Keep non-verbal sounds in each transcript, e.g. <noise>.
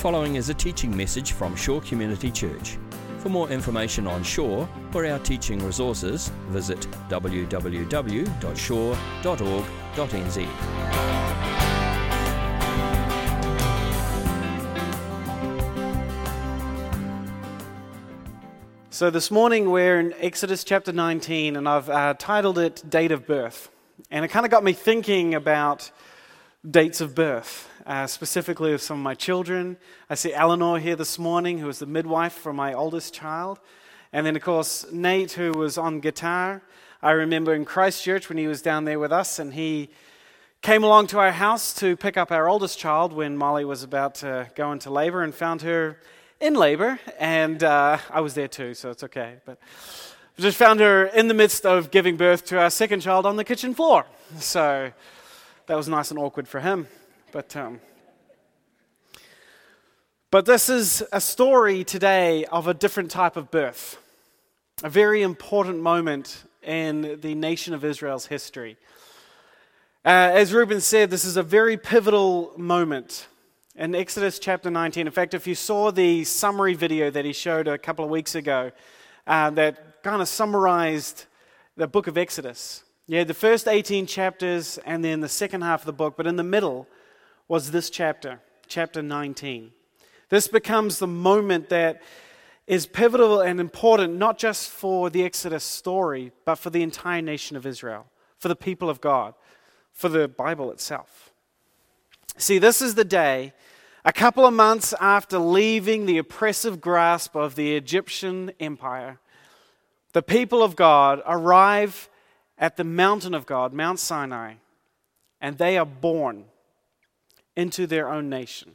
following is a teaching message from Shore Community Church. For more information on Shore or our teaching resources, visit www.shore.org.nz. So, this morning we're in Exodus chapter 19, and I've uh, titled it Date of Birth. And it kind of got me thinking about dates of birth, uh, specifically of some of my children. I see Eleanor here this morning, who is the midwife for my oldest child. And then, of course, Nate, who was on guitar. I remember in Christchurch when he was down there with us, and he came along to our house to pick up our oldest child when Molly was about to go into labor and found her in labor, and uh, I was there too, so it's okay. But just found her in the midst of giving birth to our second child on the kitchen floor. So that was nice and awkward for him. But, um, but this is a story today of a different type of birth, a very important moment in the nation of Israel's history. Uh, as Reuben said, this is a very pivotal moment in Exodus chapter 19. In fact, if you saw the summary video that he showed a couple of weeks ago, uh, that kind of summarized the book of Exodus. Had the first 18 chapters and then the second half of the book, but in the middle was this chapter, chapter 19. This becomes the moment that is pivotal and important, not just for the Exodus story, but for the entire nation of Israel, for the people of God, for the Bible itself. See, this is the day, a couple of months after leaving the oppressive grasp of the Egyptian empire, the people of God arrive at the mountain of God, Mount Sinai, and they are born into their own nation.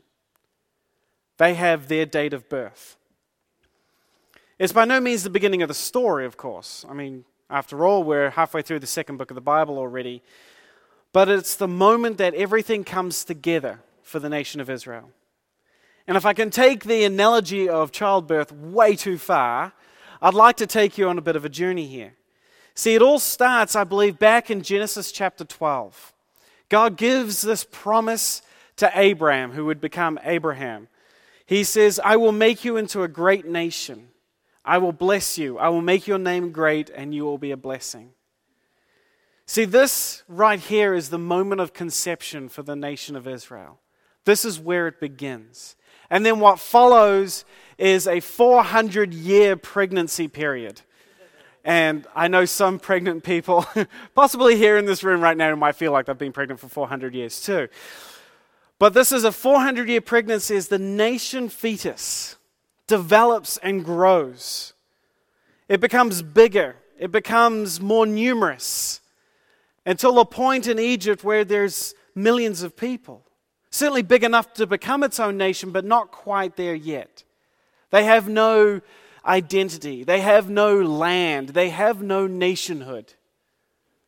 They have their date of birth. It's by no means the beginning of the story, of course. I mean, after all, we're halfway through the second book of the Bible already. But it's the moment that everything comes together for the nation of Israel. And if I can take the analogy of childbirth way too far, I'd like to take you on a bit of a journey here. See, it all starts, I believe, back in Genesis chapter 12. God gives this promise to Abram, who would become Abraham. He says, I will make you into a great nation. I will bless you. I will make your name great, and you will be a blessing. See, this right here is the moment of conception for the nation of Israel. This is where it begins. And then what follows is a 400 year pregnancy period. And I know some pregnant people, <laughs> possibly here in this room right now, might feel like they've been pregnant for 400 years too. But this is a 400 year pregnancy as the nation fetus develops and grows. It becomes bigger, it becomes more numerous until a point in Egypt where there's millions of people. Certainly big enough to become its own nation, but not quite there yet. They have no identity, they have no land, they have no nationhood.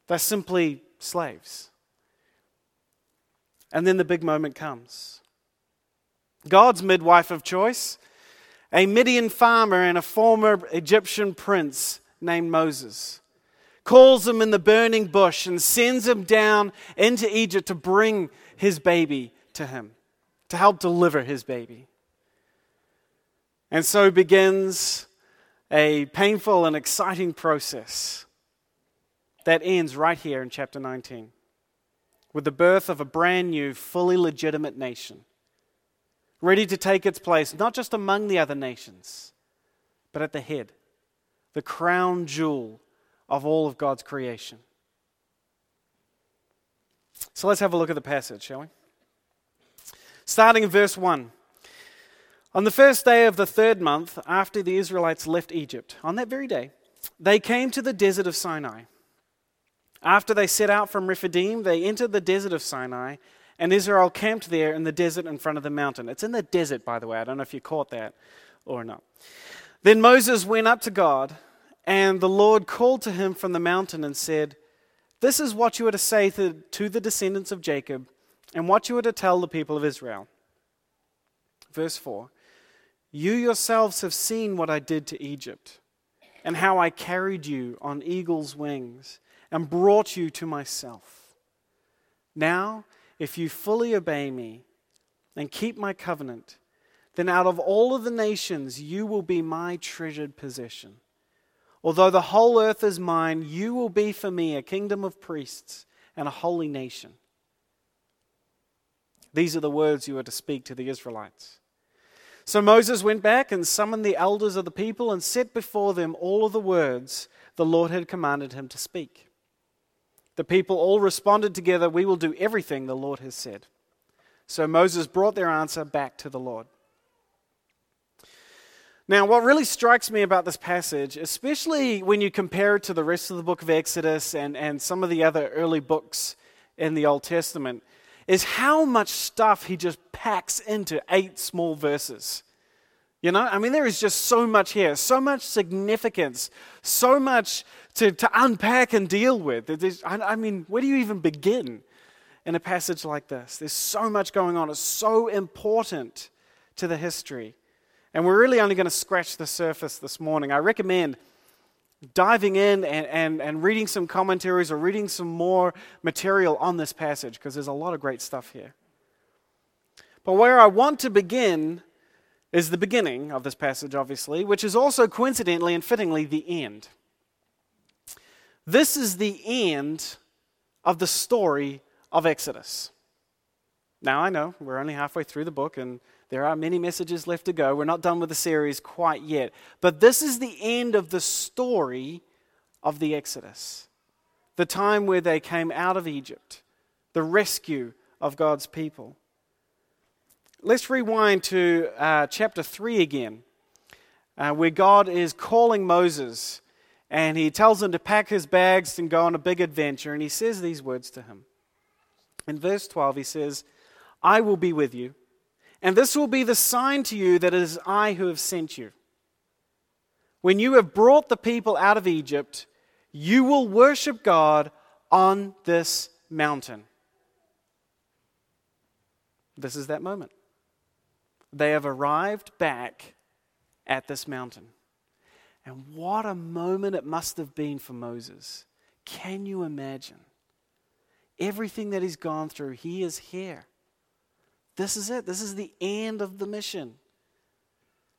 They're simply slaves. And then the big moment comes. God's midwife of choice, a Midian farmer and a former Egyptian prince named Moses calls him in the burning bush and sends him down into Egypt to bring his baby to him, to help deliver his baby. And so begins a painful and exciting process that ends right here in chapter 19 with the birth of a brand new, fully legitimate nation, ready to take its place not just among the other nations, but at the head, the crown jewel of all of God's creation. So let's have a look at the passage, shall we? Starting in verse 1. On the first day of the third month after the Israelites left Egypt, on that very day, they came to the desert of Sinai. After they set out from Rephidim, they entered the desert of Sinai, and Israel camped there in the desert in front of the mountain. It's in the desert, by the way. I don't know if you caught that or not. Then Moses went up to God and the Lord called to him from the mountain and said, This is what you are to say to, to the descendants of Jacob, and what you are to tell the people of Israel. Verse 4 You yourselves have seen what I did to Egypt, and how I carried you on eagle's wings and brought you to myself. Now, if you fully obey me and keep my covenant, then out of all of the nations you will be my treasured possession. Although the whole earth is mine, you will be for me a kingdom of priests and a holy nation. These are the words you are to speak to the Israelites. So Moses went back and summoned the elders of the people and set before them all of the words the Lord had commanded him to speak. The people all responded together, We will do everything the Lord has said. So Moses brought their answer back to the Lord. Now, what really strikes me about this passage, especially when you compare it to the rest of the book of Exodus and, and some of the other early books in the Old Testament, is how much stuff he just packs into eight small verses. You know, I mean, there is just so much here, so much significance, so much to, to unpack and deal with. I, I mean, where do you even begin in a passage like this? There's so much going on, it's so important to the history. And we're really only going to scratch the surface this morning. I recommend diving in and, and, and reading some commentaries or reading some more material on this passage because there's a lot of great stuff here. But where I want to begin is the beginning of this passage, obviously, which is also coincidentally and fittingly the end. This is the end of the story of Exodus. Now, I know we're only halfway through the book and there are many messages left to go. We're not done with the series quite yet. But this is the end of the story of the Exodus, the time where they came out of Egypt, the rescue of God's people. Let's rewind to uh, chapter 3 again, uh, where God is calling Moses and he tells him to pack his bags and go on a big adventure. And he says these words to him. In verse 12, he says, I will be with you and this will be the sign to you that it is I who have sent you. When you have brought the people out of Egypt, you will worship God on this mountain. This is that moment. They have arrived back at this mountain. And what a moment it must have been for Moses. Can you imagine? Everything that he's gone through, he is here. This is it. This is the end of the mission.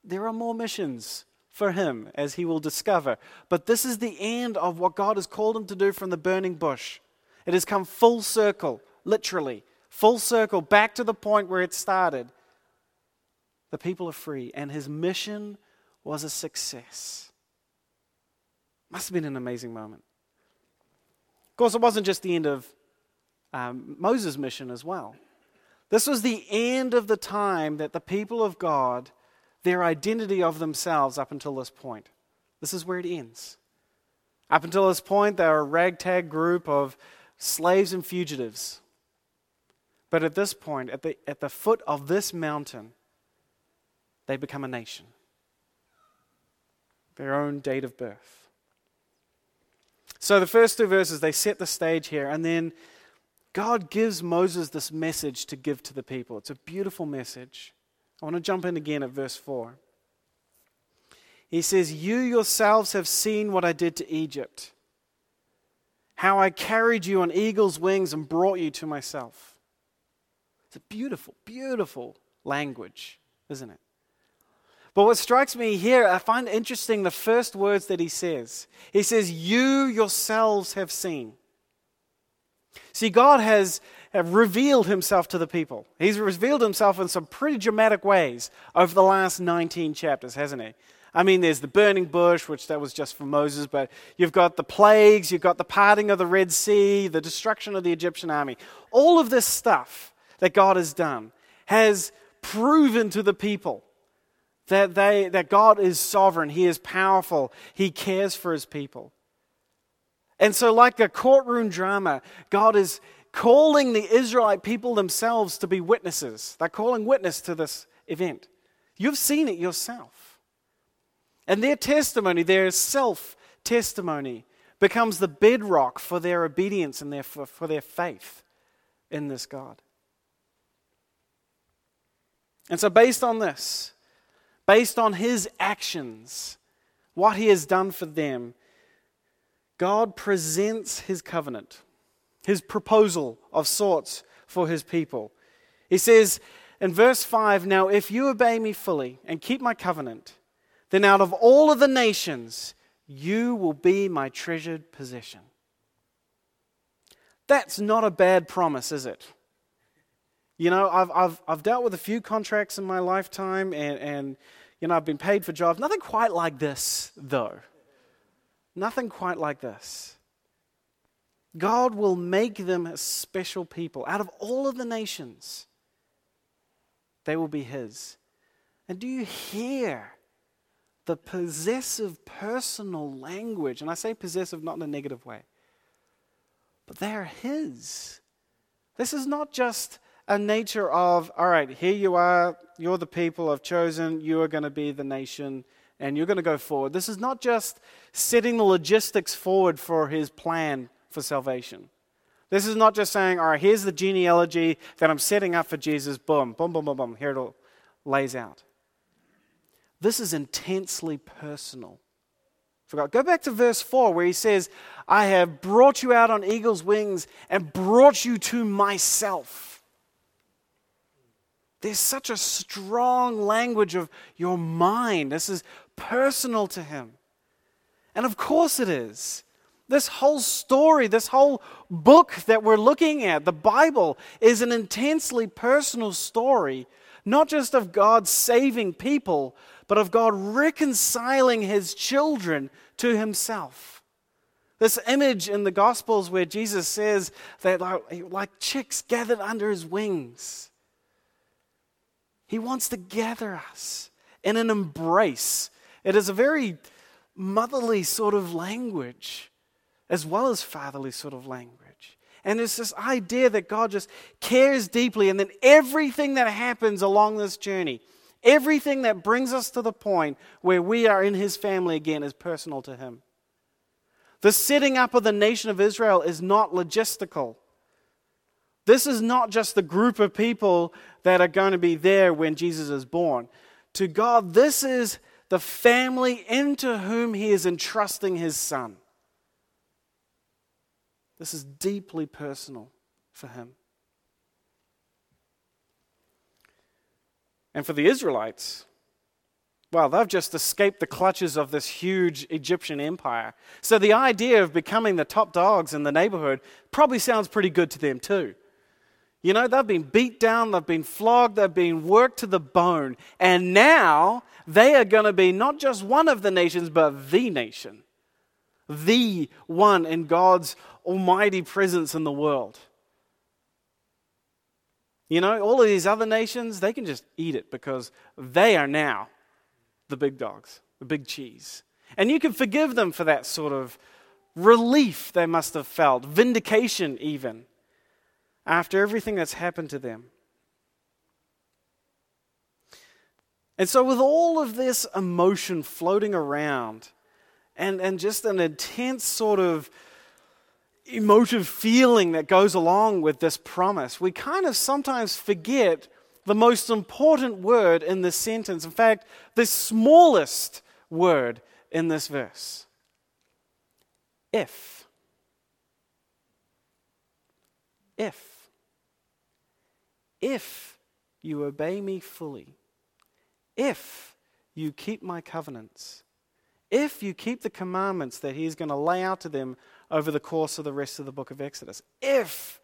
There are more missions for him, as he will discover. But this is the end of what God has called him to do from the burning bush. It has come full circle, literally, full circle, back to the point where it started. The people are free, and his mission was a success. Must have been an amazing moment. Of course, it wasn't just the end of um, Moses' mission as well. This was the end of the time that the people of God, their identity of themselves up until this point. This is where it ends. Up until this point, they are a ragtag group of slaves and fugitives. But at this point, at the, at the foot of this mountain, they become a nation. Their own date of birth. So the first two verses, they set the stage here, and then God gives Moses this message to give to the people. It's a beautiful message. I want to jump in again at verse 4. He says, You yourselves have seen what I did to Egypt, how I carried you on eagle's wings and brought you to myself. It's a beautiful, beautiful language, isn't it? But what strikes me here, I find interesting the first words that he says. He says, You yourselves have seen. See, God has revealed himself to the people. He's revealed himself in some pretty dramatic ways over the last 19 chapters, hasn't he? I mean, there's the burning bush, which that was just for Moses, but you've got the plagues, you've got the parting of the Red Sea, the destruction of the Egyptian army. All of this stuff that God has done has proven to the people that, they, that God is sovereign, He is powerful, He cares for His people. And so, like a courtroom drama, God is calling the Israelite people themselves to be witnesses. They're calling witness to this event. You've seen it yourself. And their testimony, their self testimony, becomes the bedrock for their obedience and their, for, for their faith in this God. And so, based on this, based on his actions, what he has done for them, God presents his covenant, his proposal of sorts for his people. He says in verse 5 Now, if you obey me fully and keep my covenant, then out of all of the nations, you will be my treasured possession. That's not a bad promise, is it? You know, I've, I've, I've dealt with a few contracts in my lifetime, and, and, you know, I've been paid for jobs. Nothing quite like this, though. Nothing quite like this. God will make them a special people. Out of all of the nations, they will be His. And do you hear the possessive personal language? And I say possessive not in a negative way but they are His. This is not just a nature of, all right, here you are, you're the people I've chosen, you are going to be the nation, and you're going to go forward. This is not just setting the logistics forward for His plan for salvation. This is not just saying, all right, here's the genealogy that I'm setting up for Jesus, boom, boom, boom, boom, boom, here it all lays out. This is intensely personal for God. Go back to verse 4 where he says, I have brought you out on eagle's wings and brought you to myself. There's such a strong language of your mind. This is personal to him. And of course it is. This whole story, this whole book that we're looking at, the Bible, is an intensely personal story, not just of God saving people, but of God reconciling his children to himself. This image in the Gospels where Jesus says that, like, like chicks gathered under his wings, he wants to gather us in an embrace. It is a very motherly sort of language, as well as fatherly sort of language. And it's this idea that God just cares deeply, and then everything that happens along this journey, Everything that brings us to the point where we are in his family again is personal to him. The setting up of the nation of Israel is not logistical. This is not just the group of people that are going to be there when Jesus is born. To God, this is the family into whom he is entrusting his son. This is deeply personal for him. And for the Israelites, well, they've just escaped the clutches of this huge Egyptian empire. So the idea of becoming the top dogs in the neighborhood probably sounds pretty good to them too. You know, they've been beat down, they've been flogged, they've been worked to the bone. And now they are going to be not just one of the nations, but the nation. The one in God's almighty presence in the world. You know, all of these other nations, they can just eat it because they are now the big dogs, the big cheese. And you can forgive them for that sort of relief they must have felt, vindication even, after everything that's happened to them. And so, with all of this emotion floating around and, and just an intense sort of emotive feeling that goes along with this promise, we kind of sometimes forget the most important word in this sentence. In fact, the smallest word in this verse. If. If. If you obey me fully. If you keep my covenants. If you keep the commandments that he's going to lay out to them over the course of the rest of the book of Exodus. If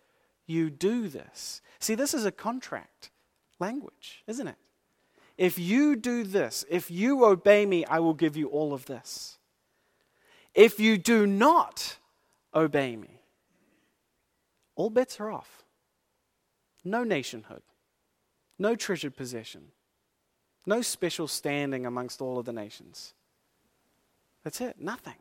you do this. See, this is a contract language, isn't it? If you do this, if you obey me, I will give you all of this. If you do not obey me, all bets are off. No nationhood, no treasured possession, no special standing amongst all of the nations. That's it, nothing.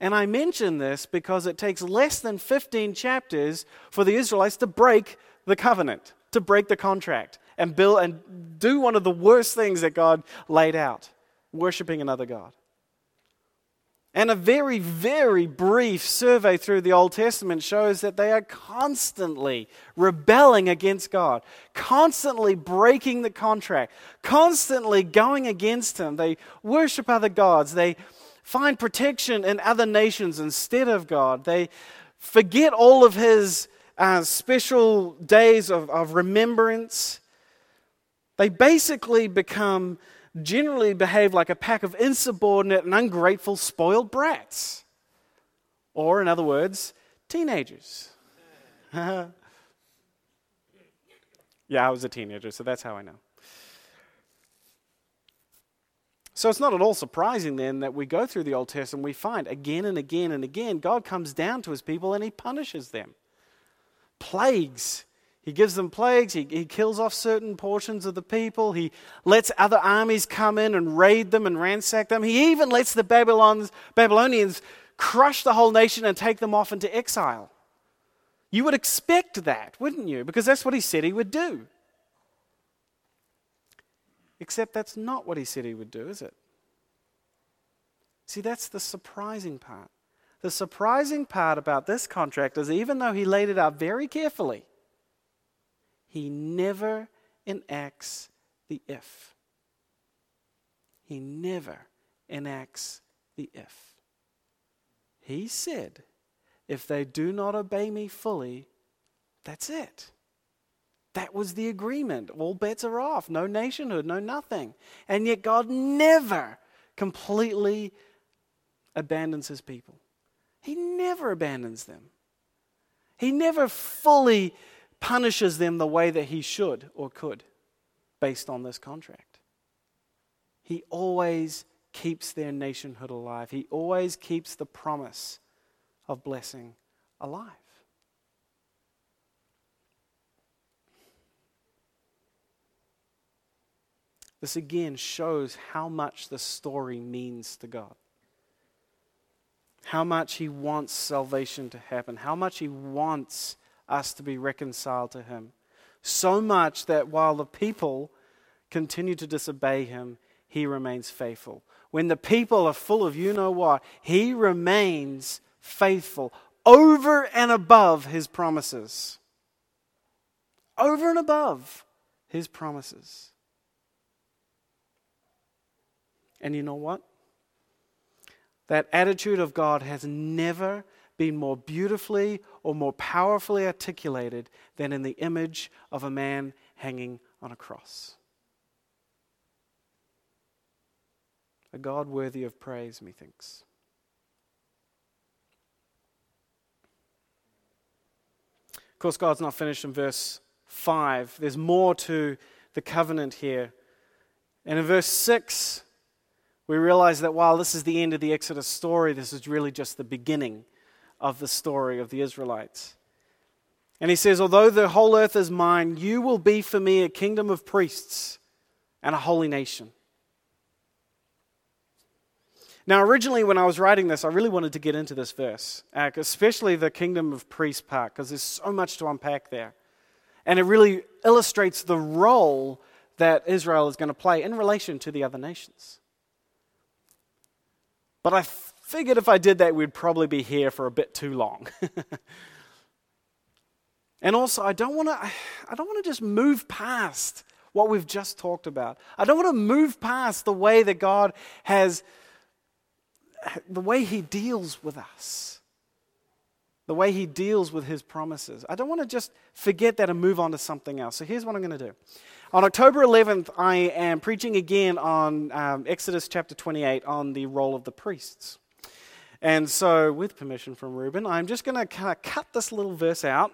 And I mention this because it takes less than 15 chapters for the Israelites to break the covenant, to break the contract, and build and do one of the worst things that God laid out worshiping another God. And a very, very brief survey through the Old Testament shows that they are constantly rebelling against God, constantly breaking the contract, constantly going against Him. They worship other gods. They find protection in other nations instead of God. They forget all of his uh, special days of, of remembrance. They basically become, generally behave like a pack of insubordinate and ungrateful, spoiled brats. Or, in other words, teenagers. <laughs> yeah, I was a teenager, so that's how I know. So it's not at all surprising then that we go through the Old Testament, we find again and again and again, God comes down to his people and he punishes them. Plagues. He gives them plagues. He, he kills off certain portions of the people. He lets other armies come in and raid them and ransack them. He even lets the Babylons, Babylonians crush the whole nation and take them off into exile. You would expect that, wouldn't you? Because that's what he said he would do. Except that's not what he said he would do, is it? See, that's the surprising part. The surprising part about this contract is even though he laid it out very carefully, he never enacts the if. He never enacts the if. He said, if they do not obey me fully, that's it. That was the agreement. All bets are off. No nationhood, no nothing. And yet God never completely abandons his people. He never abandons them. He never fully punishes them the way that he should or could based on this contract. He always keeps their nationhood alive. He always keeps the promise of blessing alive. This again shows how much the story means to God. How much He wants salvation to happen. How much He wants us to be reconciled to Him. So much that while the people continue to disobey Him, He remains faithful. When the people are full of you know what, He remains faithful over and above His promises. Over and above His promises. And you know what? That attitude of God has never been more beautifully or more powerfully articulated than in the image of a man hanging on a cross. A God worthy of praise, methinks. Of course, God's not finished in verse 5. There's more to the covenant here. And in verse 6, we realize that while this is the end of the Exodus story, this is really just the beginning of the story of the Israelites. And he says, Although the whole earth is mine, you will be for me a kingdom of priests and a holy nation. Now, originally, when I was writing this, I really wanted to get into this verse, uh, especially the kingdom of priests part, because there's so much to unpack there. And it really illustrates the role that Israel is going to play in relation to the other nations. But I figured if I did that, we'd probably be here for a bit too long. <laughs> and also, I don't want to I don't want to just move past what we've just talked about. I don't want to move past the way that God has the way he deals with us. The way he deals with his promises. I don't want to just forget that and move on to something else. So here's what I'm going to do. On October 11th, I am preaching again on um, Exodus chapter 28 on the role of the priests. And so, with permission from Ruben, I'm just going to kind of cut this little verse out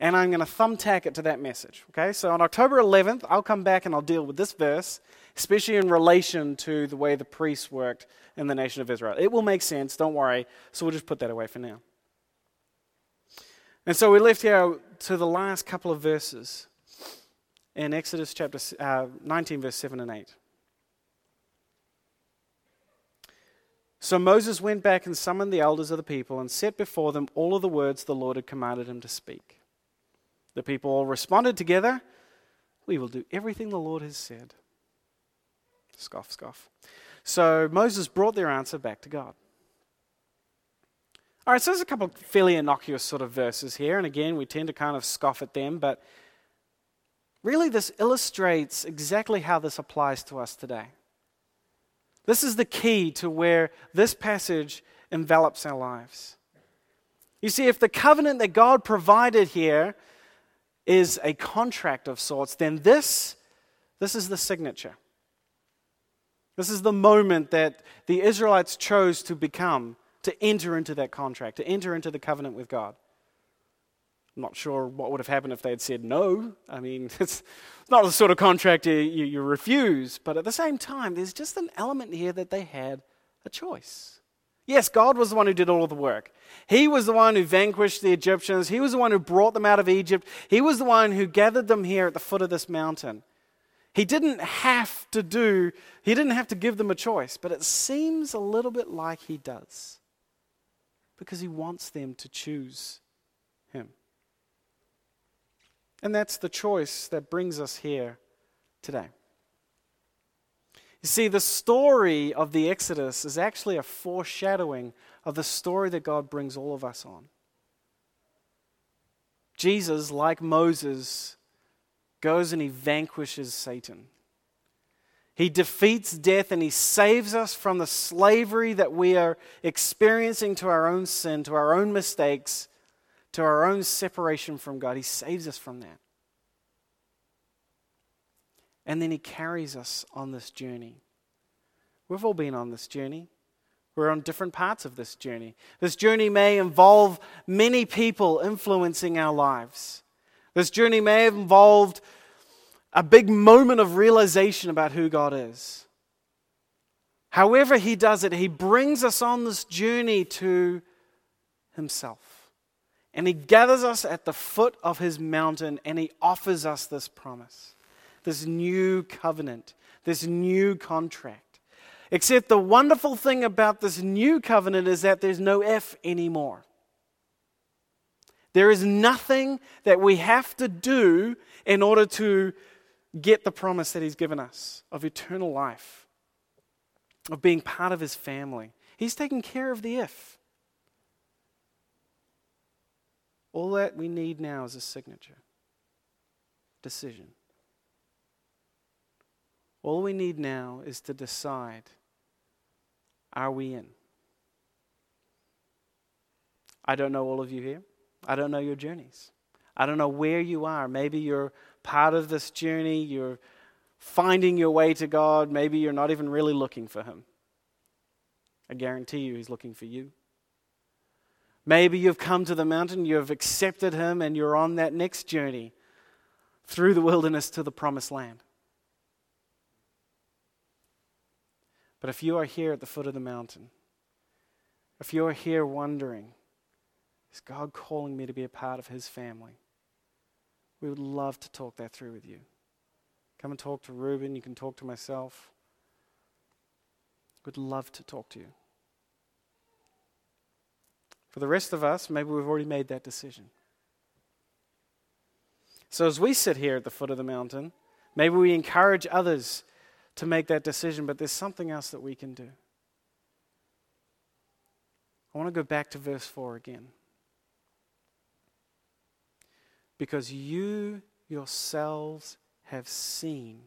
and I'm going to thumbtack it to that message. Okay, so on October 11th, I'll come back and I'll deal with this verse, especially in relation to the way the priests worked in the nation of Israel. It will make sense, don't worry. So we'll just put that away for now. And so we left here to the last couple of verses in Exodus chapter uh, 19, verse 7 and 8. So Moses went back and summoned the elders of the people and set before them all of the words the Lord had commanded him to speak. The people all responded together, We will do everything the Lord has said. Scoff, scoff. So Moses brought their answer back to God. All right, so there's a couple fairly innocuous sort of verses here, and again, we tend to kind of scoff at them, but Really, this illustrates exactly how this applies to us today. This is the key to where this passage envelops our lives. You see, if the covenant that God provided here is a contract of sorts, then this, This is the signature. This is the moment that the Israelites chose to become, to enter into that contract, to enter into the covenant with God. I'm not sure what would have happened if they had said no. I mean, <laughs> it's not the sort of contract you, you, you, refuse. But at the same time, there's just an element here that they had a choice. Yes, God was the one who did all of the work. He was the one who vanquished the Egyptians. He was the one who brought them out of Egypt. He was the one who gathered them here at the foot of this mountain. He didn't have to do, he didn't have to give them a choice, but it seems a little bit like he does because he wants them to choose. And that's the choice that brings us here today. You see, the story of the Exodus is actually a foreshadowing of the story that God brings all of us on. Jesus, like Moses, goes and he vanquishes Satan. He defeats death and he saves us from the slavery that we are experiencing to our own sin, to our own mistakes, to our own separation from God. He saves us from that. And then he carries us on this journey. We've all been on this journey. We're on different parts of this journey. This journey may involve many people influencing our lives. This journey may have involved a big moment of realization about who God is. However, He does it, He brings us on this journey to Himself. And He gathers us at the foot of His mountain and He offers us this promise, this new covenant, this new contract. Except the wonderful thing about this new covenant is that there's no if anymore. There is nothing that we have to do in order to get the promise that He's given us of eternal life, of being part of His family. He's taking care of the if. All that we need now is a signature, decision. All we need now is to decide are we in? I don't know all of you here. I don't know your journeys. I don't know where you are. Maybe you're part of this journey. You're finding your way to God. Maybe you're not even really looking for Him. I guarantee you, He's looking for you. Maybe you've come to the mountain, you've accepted Him, and you're on that next journey through the wilderness to the promised land. But if you are here at the foot of the mountain, if you are here wondering, is God calling me to be a part of His family? We would love to talk that through with you. Come and talk to Reuben. You can talk to myself. We'd love to talk to you. For the rest of us, maybe we've already made that decision. So as we sit here at the foot of the mountain, maybe we encourage others to make that decision, but there's something else that we can do. I want to go back to verse 4 again because you yourselves have seen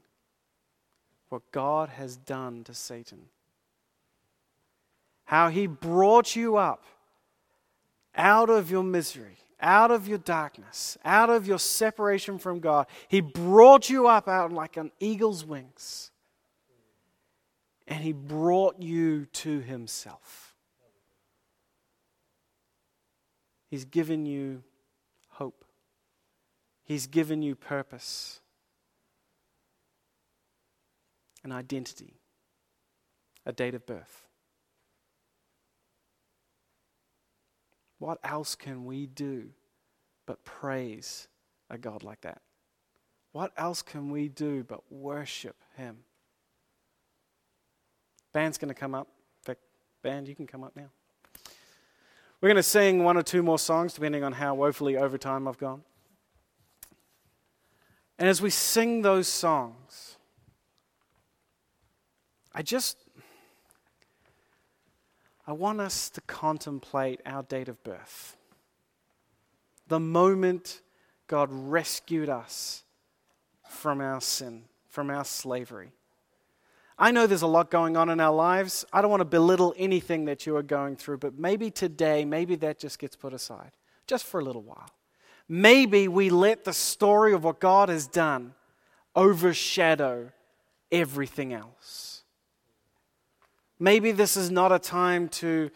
what God has done to Satan. How he brought you up out of your misery, out of your darkness, out of your separation from God. He brought you up out like an eagle's wings. And he brought you to himself. He's given you hope. He's given you purpose, an identity, a date of birth. What else can we do but praise a God like that? What else can we do but worship Him? Band's going to come up. In fact, band, you can come up now. We're going to sing one or two more songs, depending on how woefully over time I've gone. And as we sing those songs, I just I want us to contemplate our date of birth. The moment God rescued us from our sin, from our slavery. I know there's a lot going on in our lives. I don't want to belittle anything that you are going through, but maybe today, maybe that just gets put aside, just for a little while maybe we let the story of what God has done overshadow everything else. Maybe this is not a time to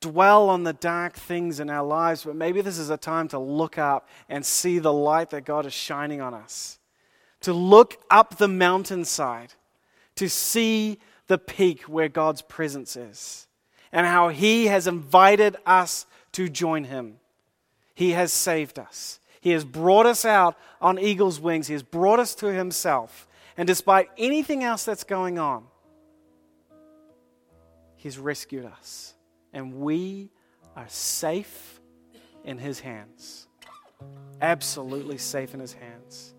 dwell on the dark things in our lives, but maybe this is a time to look up and see the light that God is shining on us. To look up the mountainside, to see the peak where God's presence is, and how He has invited us to join Him. He has saved us. He has brought us out on eagle's wings. He has brought us to Himself. And despite anything else that's going on, He's rescued us. And we are safe in His hands. Absolutely safe in His hands.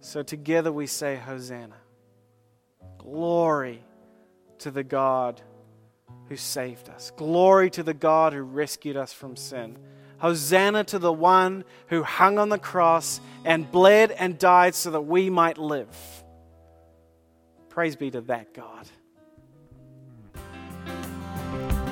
So together we say, Hosanna. Glory to the God who saved us. Glory to the God who rescued us from sin. Hosanna to the one who hung on the cross and bled and died so that we might live. Praise be to that God.